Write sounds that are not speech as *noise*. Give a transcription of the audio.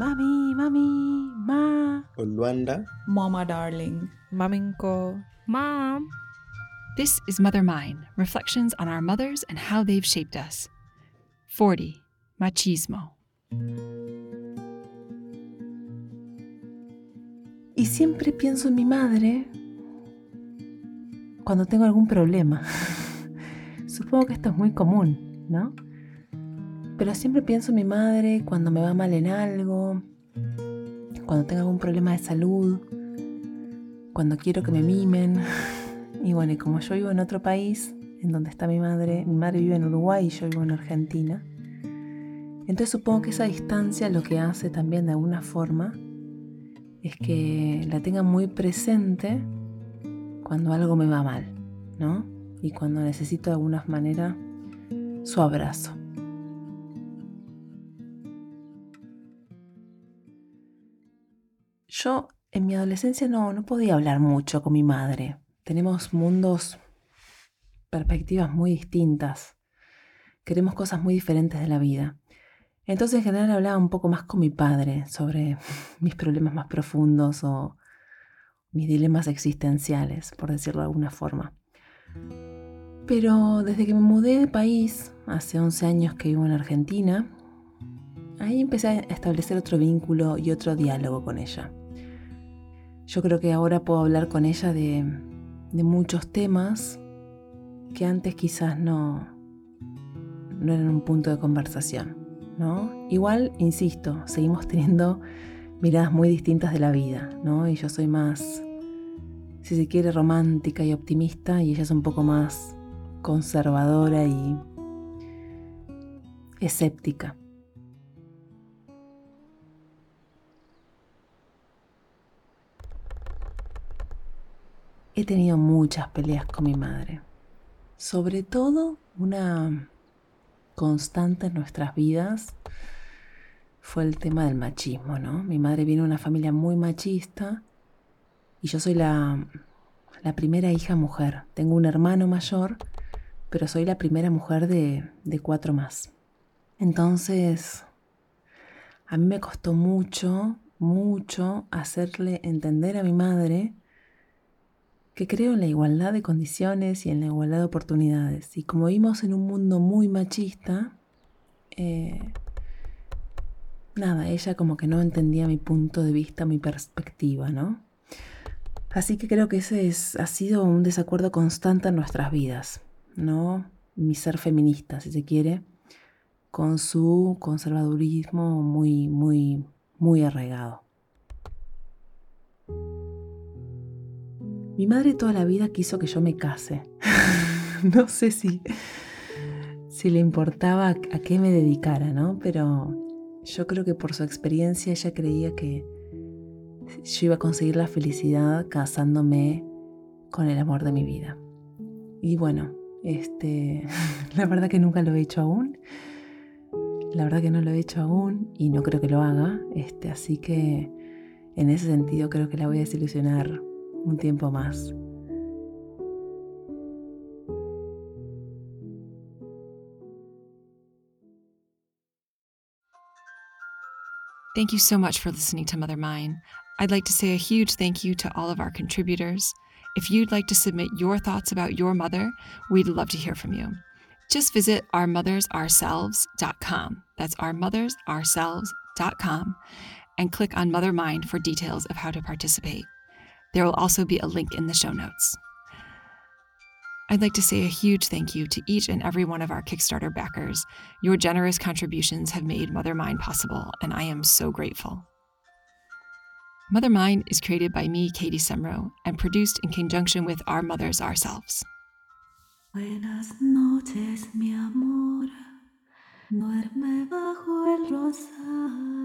Mami, mami, ma. Luanda. Mama darling. Maminko. Mom. This is Mother Mine Reflections on Our Mothers and How They've Shaped Us. 40. Machismo. Y siempre pienso en mi madre cuando tengo algún problema. *laughs* Supongo que esto es muy común, ¿no? Pero siempre pienso en mi madre cuando me va mal en algo, cuando tengo algún problema de salud, cuando quiero que me mimen. *laughs* Y bueno, y como yo vivo en otro país, en donde está mi madre, mi madre vive en Uruguay y yo vivo en Argentina, entonces supongo que esa distancia lo que hace también de alguna forma es que la tenga muy presente cuando algo me va mal, ¿no? Y cuando necesito de alguna manera su abrazo. Yo en mi adolescencia no, no podía hablar mucho con mi madre. Tenemos mundos, perspectivas muy distintas. Queremos cosas muy diferentes de la vida. Entonces en general hablaba un poco más con mi padre sobre *laughs* mis problemas más profundos o mis dilemas existenciales, por decirlo de alguna forma. Pero desde que me mudé de país, hace 11 años que vivo en Argentina, ahí empecé a establecer otro vínculo y otro diálogo con ella. Yo creo que ahora puedo hablar con ella de, muchos temas que antes quizás no, no eran un punto de conversación. ¿no? Igual, insisto, seguimos *laughs* teniendo miradas muy distintas de la vida, ¿no? Y yo soy más, si se quiere, romántica y optimista y ella es un poco más conservadora y escéptica. He tenido muchas peleas con mi madre. Sobre todo una constante en nuestras vidas fue el tema del machismo, ¿no? Mi madre viene de una familia muy machista y yo soy la, la primera hija mujer. Tengo un hermano mayor, pero soy la primera mujer de, de cuatro más. Entonces, a mí me costó mucho, mucho hacerle entender a mi madre que creo en la igualdad de condiciones y en la igualdad de oportunidades. Y como vimos en un mundo muy machista, eh, nada, ella como que no entendía mi punto de vista, mi perspectiva, ¿no? Así que creo que ese es, ha sido un desacuerdo constante en nuestras vidas, ¿no? Mi ser feminista, si se quiere, con su conservadurismo muy, muy, muy arraigado. Mi madre toda la vida quiso que yo me case. *laughs* no sé si, si le importaba a qué me dedicara, ¿no? Pero yo creo que por su experiencia ella creía que yo iba a conseguir la felicidad casándome con el amor de mi vida. Y bueno, este, *laughs* la verdad que nunca lo he hecho aún. La verdad que no lo he hecho aún y no creo que lo haga. Este, así que en ese sentido creo que la voy a desilusionar un tiempo más. Thank you so much for listening to Mother Mine. I'd like to say a huge thank you to all of our contributors. If you'd like to submit your thoughts about your mother, we'd love to hear from you. Just visit ourmothersourselves.com. That's ourmothersourselves.com and click on Mother Mind for details of how to participate. There will also be a link in the show notes. I'd like to say a huge thank you to each and every one of our Kickstarter backers. Your generous contributions have made Mother Mind possible, and I am so grateful. Mother Mind is created by me, Katie Semro, and produced in conjunction with Our Mothers Ourselves. Buenas noches, mi amor. Duerme bajo el rosal.